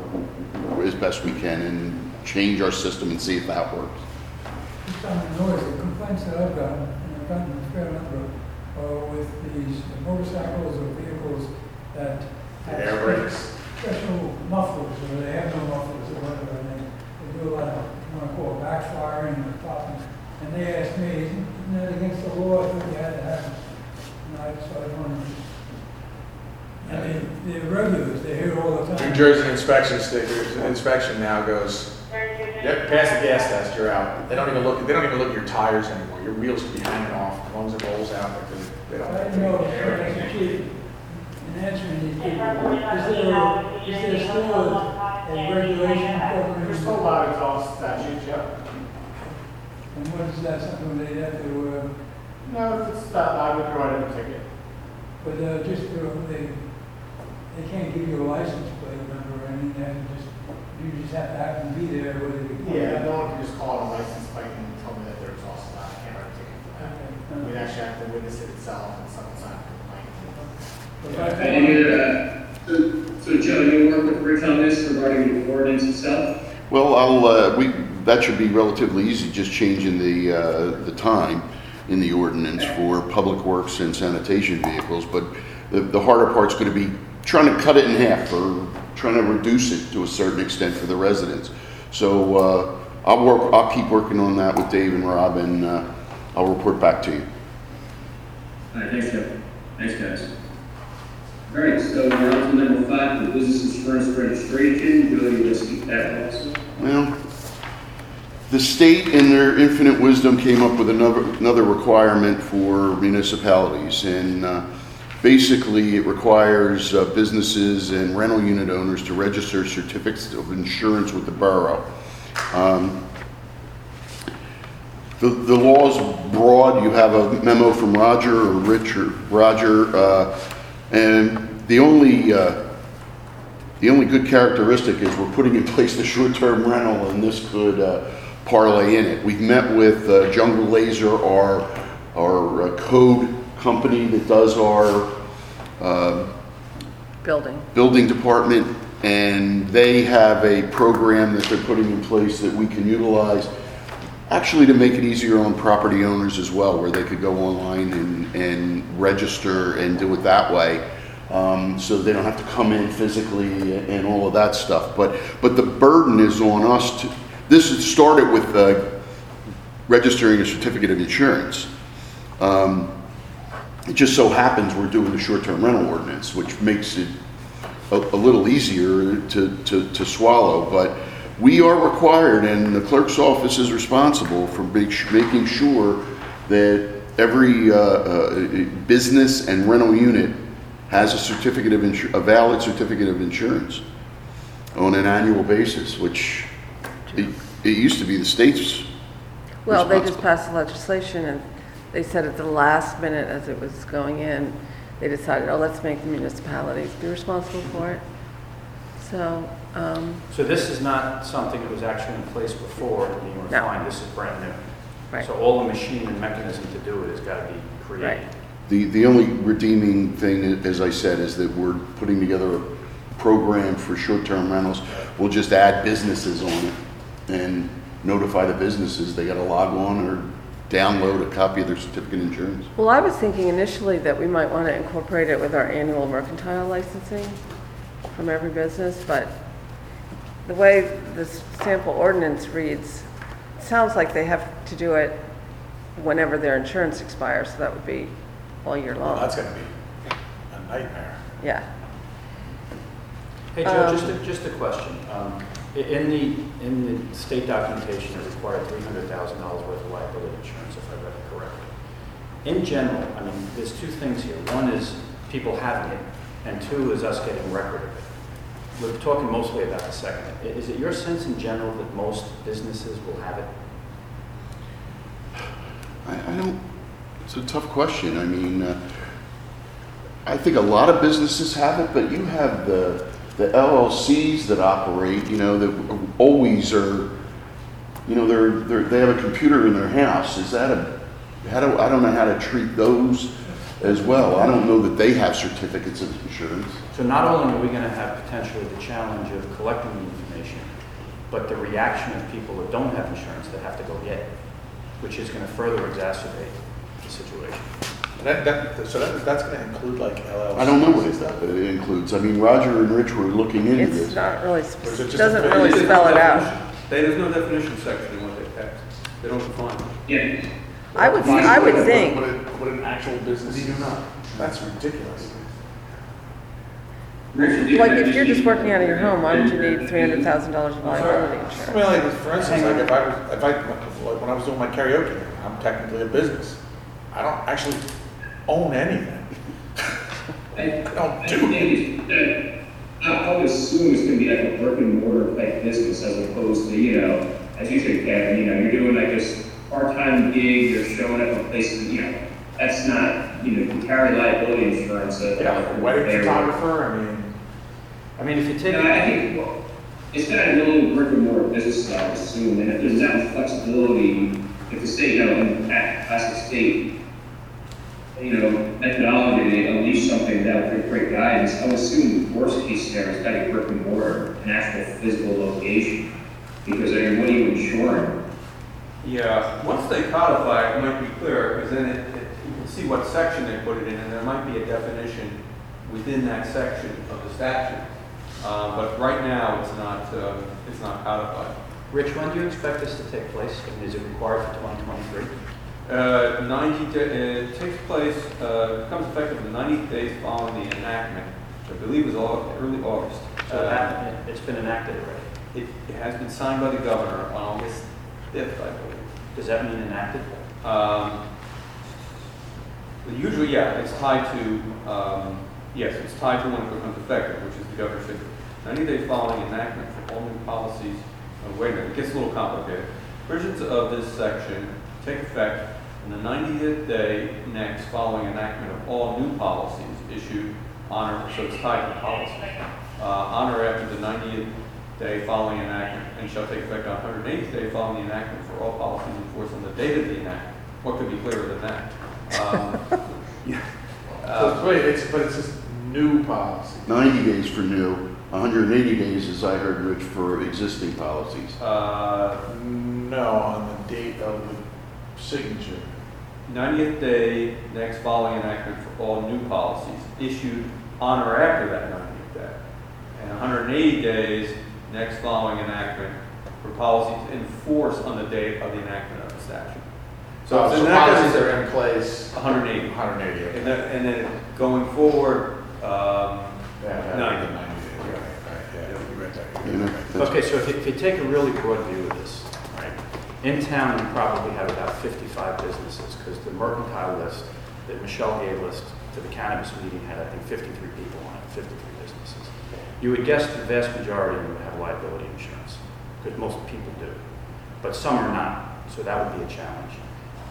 as best we can and change our system and see if that works. Just on the noise, the complaints that I've gotten, and I've gotten a fair number, are with these motorcycles or vehicles that have Air brakes. special mufflers, or they have no mufflers or whatever, and they, they do a lot of, you want to call it backfiring or popping. And they asked me, isn't isn't that against the law? I thought you had to have them. And I, so I wanted to. I mean, they're regulars, they're here all the time. New Jersey inspection stickers, inspection now goes, yep, pass the gas test, you're out. They don't even look, they don't even look at your tires anymore. Your wheels can be hanging off, as long as it rolls out, like they, they don't. I didn't know, Mr. Chief, in answering these people, is there, is there still a a regulation covering? There's still loud exhaust statutes, yeah. And what is that, something they have to, uh, No, if it's that loud, we can write a ticket. but, uh, just, uh, they, they can't give you a license plate number, or mean, they have just, you just have to happen to be there, whether they. Yeah, no one can just call it a license plate and tell me that their exhaust is loud, I can't write a ticket for that. Okay. We'd actually have to witness it itself and someone sign a complaint. Any other, uh, so, so Joe, you work with Rich on this regarding the ordinance itself? Well, I'll, uh, we, that should be relatively easy, just changing the, uh, the time in the ordinance for public works and sanitation vehicles, but the, the harder part's gonna be trying to cut it in half, or trying to reduce it to a certain extent for the residents. So, uh, I'll work, I'll keep working on that with Dave and Rob, and, uh, I'll report back to you. All right, thanks, Joe. Thanks, guys. All right, so we're on to number five, the business insurance registration. Joe, you to speak that also? Well, the state in their infinite wisdom came up with another, another requirement for municipalities. And uh, basically, it requires uh, businesses and rental unit owners to register certificates of insurance with the borough. Um, The, the is broad, you have a memo from Roger or Rich or Roger, uh, and the only, uh, the only good characteristic is we're putting in place the short-term rental, and this could uh, parlay in it. We've met with uh, Jungle Laser, our, our uh, code company that does our um, Building. building department, and they have a program that they're putting in place that we can utilize, actually to make it easier on property owners as well, where they could go online and, and register and do it that way. Um, so they don't have to come in physically and all of that stuff. But, but the burden is on us to, this started with, uh, registering a certificate of insurance. Um, it just so happens we're doing the short-term rental ordinance, which makes it a, a little easier to, to, to swallow, but we are required, and the clerk's office is responsible for make, making sure that every, uh, uh, business and rental unit has a certificate of insur, a valid certificate of insurance on an annual basis, which it, it used to be the state's Well, they just responsible. passed the legislation, and they said at the last minute, as it was going in, they decided, oh, let's make the municipalities be responsible for it. So, um, So this is not something that was actually in place before and you were No. fine, this is brand new. Right. So all the machine and mechanism to do it has got to be created. Right. The, the only redeeming thing, as I said, is that we're putting together a program for short-term rentals. We'll just add businesses on it and notify the businesses they gotta log on or download a copy of their certificate of insurance. well, I was thinking initially that we might want to incorporate it with our annual mercantile licensing from every business, but the way this sample ordinance reads, it sounds like they have to do it whenever their insurance expires, so that would be all year Well, long. that's gonna be a nightmare. Yeah. Hey, Joe, Um, just a, just a question. Um, i- In the, in the state documentation, it required three hundred thousand dollars worth of liability insurance, if I read it correctly. In general, I mean, there's two things here. One is people having it, and two is us getting record of it. We're talking mostly about the second. Is it your sense in general that most businesses will have it? I, I don't, it's a tough question. I mean, uh, I think a lot of businesses have it, but you have the, the LLCs that operate, you know, that always are, you know, they're, they're, they have a computer in their house. Is that a, how do, I don't know how to treat those as well. I don't know that they have certificates of insurance. So not only are we going to have potentially the challenge of collecting the information, but the reaction of people that don't have insurance that have to go get it, which is going to further exacerbate the situation. That, that, so that, that's gonna include like LLCs? I don't know what and stuff? it includes. I mean, Roger and Rich were looking into It's this. not really, Or is it sp- just doesn't a- really There's spell it out. They- There's no definition section in what they text. They don't define it. Yeah. I would, Why I would think, What, it- what an actual business. They do not. That's ridiculous. like, if you're just working out of your home, why would you need three hundred thousand dollars of liability I insurance? mean, like, for instance, like if I was, if I, like when I was doing my karaoke, I'm technically a business. I don't actually own anything. I, I don't I do think that, I, I would assume it's gonna be like a brick and mortar type business as opposed to, you know, as you said, Kevin, you know, you're doing like this part-time gig, you're showing up at places, you know, that's not, you know, you carry liability insurance. uh, Yeah, like a wedding photographer, I mean, I mean, if you take. No, I think, well, it's got a little brick and mortar business, I would assume, and if there's that much flexibility, if the state, you know, in that classic state, you know, methodology to unleash something that would create guidance, I would assume the worst case scenario is got a brick and mortar, an actual physical location. Because, I mean, what are you insuring? Yeah, once they codify it, it might be clearer, because then it, it- you can see what section they put it in, and there might be a definition within that section of the statute. Uh, but right now, it's not, um, it's not codified. Rich, when do you expect this to take place? And is it required for 2023? Uh, 90, da- it takes place, uh, becomes effective in 90 days following the enactment, which I believe is all, early August. So that- It's been enacted already. It it has been signed by the governor on August 5th, I believe. Does that mean enacted? Um, Usually, yeah, it's tied to, um, yes, it's tied to when it becomes effective, which is the governor's signature. 90 days following enactment for all new policies, oh, wait a minute, it gets a little complicated. Provisions of this section take effect on the 90th day next following enactment of all new policies issued on or, so it's tied to policy. Uh, On or after the 90th day following enactment, and shall take effect on 180th day following the enactment for all policies enforced on the date of the enactment. What could be clearer than that? Um, yeah. So, Uh, wait, it's, but it's just new policy. 90 days for new, 180 days, as I heard, Rich, for existing policies. uh, No, on the date of the signature. 90th day next following enactment for all new policies issued on or after that 90th day. And 180 days next following enactment for policies in force on the date of the enactment of the statute. So, it's so in that policies case, are in place. 180. 180, okay. And then, and then going forward, um, Yeah, yeah, 90. 90 days, right, right, yeah, you read that. You you read that. that's- Okay, so if you, if you take a really broad view of this, right? In town, you probably have about 55 businesses, because the mercantile list that Michelle gave us to the cannabis meeting had, I think, 53 people on it, 53 businesses. You would guess the vast majority of them would have liability insurance, because most people do. But some are not, so that would be a challenge.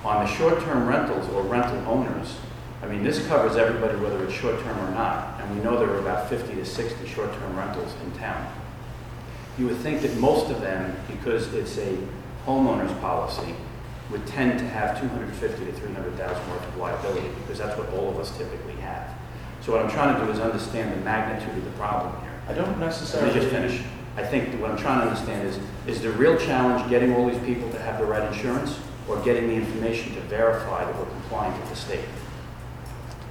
On the short-term rentals or rental owners, I mean, this covers everybody, whether it's short-term or not, and we know there are about 50 to 60 short-term rentals in town. You would think that most of them, because it's a homeowner's policy, would tend to have 250 to 300,000 worth of liability, because that's what all of us typically have. So what I'm trying to do is understand the magnitude of the problem here. I don't necessarily. Let me just finish. I think what I'm trying to understand is, is the real challenge getting all these people to have the right insurance, or getting the information to verify that we're compliant with the state?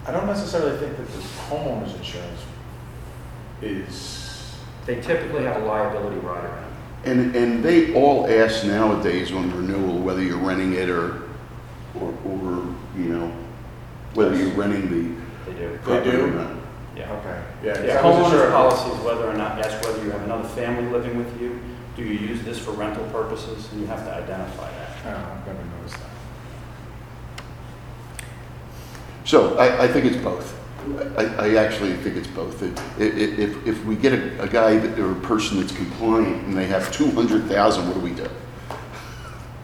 I don't necessarily think that the homeowner's insurance is, They typically have a liability rider in it. And, and they all ask nowadays on renewal whether you're renting it or, or, or, you know, whether you're renting the. They do. the property do? or not. Yeah. okay, yeah. Yeah, I wasn't homeowner's sure. policy is whether or not, ask whether you have another family living with you. Do you use this for rental purposes? And you have to identify that. Oh, I've never noticed that. So I, I think it's both. I, I actually think it's both. If, if, if we get a, a guy that- or a person that's compliant and they have 200,000, what do we do?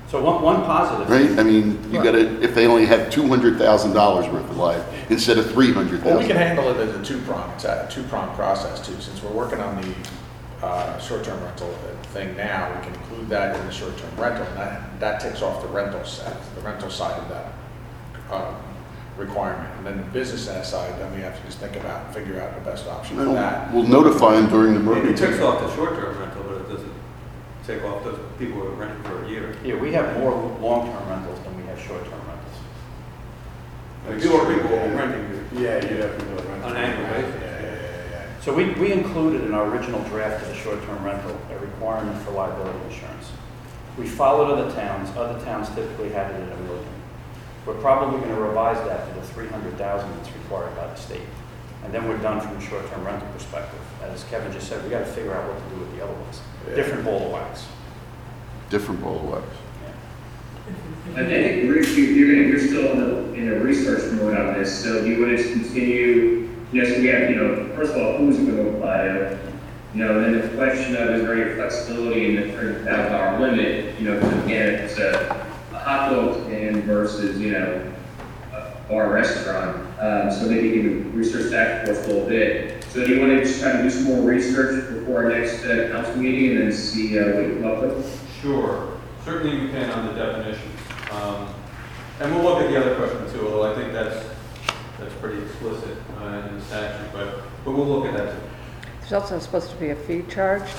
So one, one positive. Right? I mean, you gotta, if they only have $200,000 worth of life instead of 300,000. Well, we can handle it as a two-prong, it's two-prong process too, since we're working on the, uh, short-term rental thing now, we can include that in the short-term rental, and that, that takes off the rental side, the rental side of that, um, requirement. And then the business side, then we have to just think about, and figure out the best option for that. We'll notify them during the it merger. takes off the short-term rental, but it doesn't take off those people who are renting for a year. Yeah, we have more long-term rentals than we have short-term rentals. Like, Fewer people will renting Yeah, you'd have to do it. on an annual basis. Yeah, yeah, yeah, yeah. So we, we included in our original draft of the short-term rental a requirement for liability insurance. We followed other towns, other towns typically have it in a million. We're probably gonna revise that to the three hundred thousand that's required by the state. And then we're done from a short-term rental perspective. As Kevin just said, we gotta figure out what to do with the other ones. Yeah. Different ball of wax. Different ball of wax. I think, Rich, you- you're gonna, you're still in the, in the research mode on this, so do you want to continue, yes, we have, you know, first of all, who's it gonna apply to? You know, then the question of is there any flexibility in the thirty thousand dollar limit, you know, again, it's a, a hot dog stand versus, you know, a bar restaurant, um, so maybe you can research that for us a little bit. So do you want to just try to do some more research before our next, uh, council meeting and then see, uh, what you come up with? Sure, certainly we can on the definitions. Um, And we'll look at the other question too, although I think that's that's pretty explicit uh, in the statute, but, but we'll look at that too. There's also supposed to be a fee charged,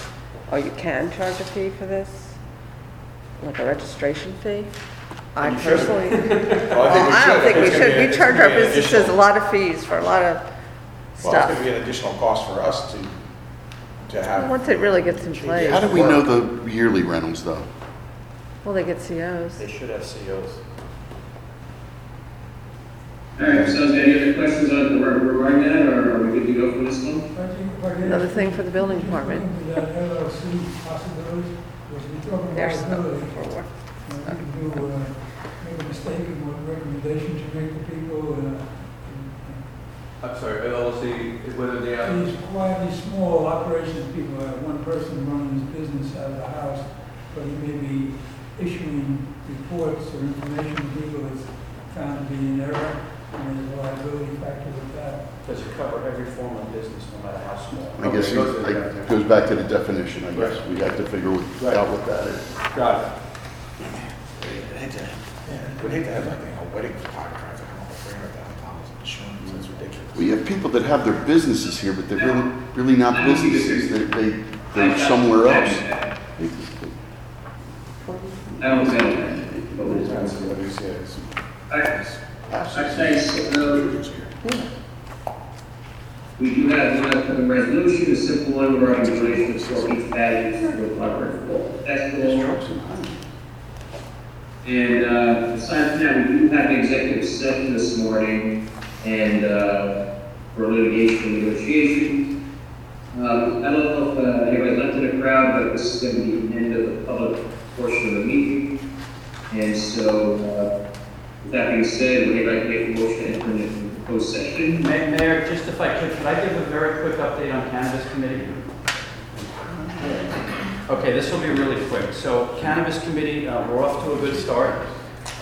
or you can charge a fee for this? Like a registration fee? Oh, I You should. personally, oh, Well, well, I don't think we should. We charge our be businesses a lot of fees for a lot of Well, it's stuff. gonna be an additional cost for us to, to have. Once it really gets in place, How do we know the yearly rentals, though? well, they get COs. They should have COs. All right, so is there any other questions on, regarding that, or are we good to go for this one? If I can- if I can- Another thing for the building department. With That LLC possibility, was we talking There's about stuff ability. for work. You can do, uh, make a mistake in what recommendation to make to people, uh, I'm sorry, LLC, whether they are, These quietly small operations, people have one person running his business out of the house, but he may be issuing reports or information to people that's found to be in error, and there's a liability factor with that. Does it cover every form of business, no matter how small? I guess Okay, goes to it goes back to the definition, I guess. We have to figure Right. out what that is. got it. I'd hate to, yeah, would hate to have like a wedding photographer, have to come up with three hundred thousand dollars in insurance, that's ridiculous. We have people that have their businesses here, but they're really, really not businesses. They, they, they're somewhere else. I don't think so. But it's not somebody who says, Alright, okay, so, uh, we do have one upcoming resolution, a simple one regarding the donation of beach badges to the Concord Fall Festival. And, uh, aside from that, we do have an executive session this morning, and, uh, for litigation negotiations. Um, I don't know if, uh, anybody left in the crowd, but this is gonna be the end of the public portion of the meeting. And so, uh, with that being said, would anybody to make a motion to enter closed session? Ma- Mayor, just if I could, could I give a very quick update on cannabis committee? Okay, this will be really quick. So cannabis committee, uh, we're off to a good start.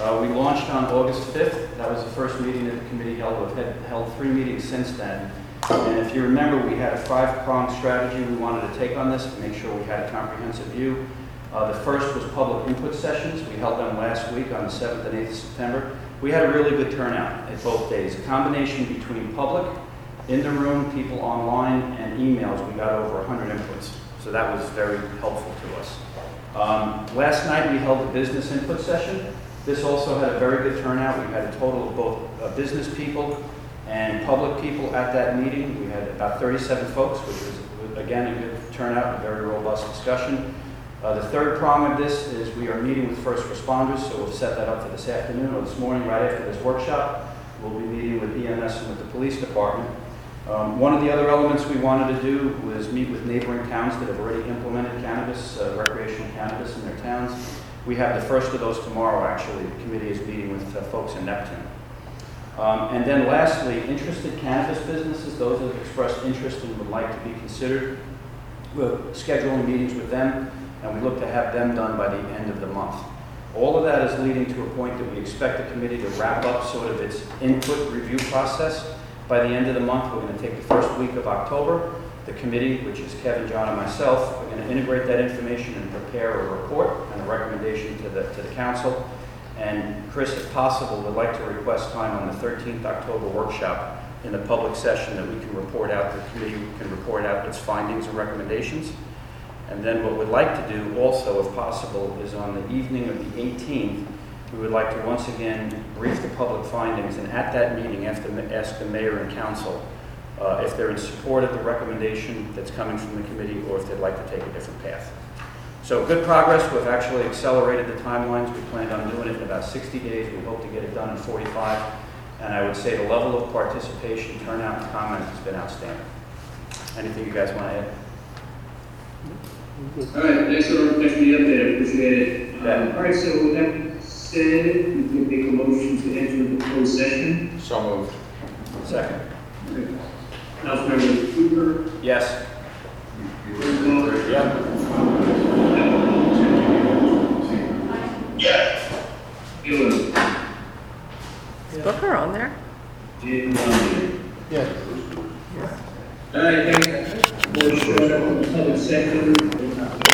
Uh, We launched on August 5th. That was the first meeting that the committee held. We've had- held three meetings since then. And if you remember, we had a five-pronged strategy we wanted to take on this to make sure we had a comprehensive view. Uh, The first was public input sessions. We held them last week on the 7th and 8th of September. We had a really good turnout at both days, a combination between public, in the room, people online, and emails. We got over 100 inputs, so that was very helpful to us. Um, Last night, we held a business input session. This also had a very good turnout. We had a total of both uh, business people and public people at that meeting. We had about 37 folks, which was, again, a good turnout, a very robust discussion. Uh, The third prong of this is we are meeting with first responders, so we'll set that up for this afternoon or this morning, right after this workshop. We'll be meeting with EMS and with the police department. Um, One of the other elements we wanted to do was meet with neighboring towns that have already implemented cannabis, uh, recreational cannabis in their towns. We have the first of those tomorrow, actually. The committee is meeting with uh, folks in Neptune. Um, And then lastly, interested cannabis businesses, those that have expressed interest and would like to be considered, we're scheduling meetings with them, and we look to have them done by the end of the month. All of that is leading to a point that we expect the committee to wrap up sort of its input review process. By the end of the month, we're going to take the first week of October. The committee, which is Kevin, John, and myself, are going to integrate that information and prepare a report and a recommendation to the, to the council. And Chris, if possible, would like to request time on the 13th October workshop in the public session that we can report out, the committee can report out its findings and recommendations. And then what we'd like to do also, if possible, is on the evening of the 18th, we would like to once again brief the public findings, and at that meeting, have to ask the mayor and council uh, if they're in support of the recommendation that's coming from the committee, or if they'd like to take a different path. So good progress, we've actually accelerated the timelines, we planned on doing it in about 60 days, we hope to get it done in 45. And I would say the level of participation, turnout, and comment has been outstanding. Anything you guys want to add? All right, thanks for, thanks for the update, I appreciate it. Um, All right, so with that said, we can make a motion to enter into closed session. so moved. Second. Councilmember Cooper, Yes. Gillen, Is Booker on there? and Conley. Yes. All right, thanks. Motion, public session,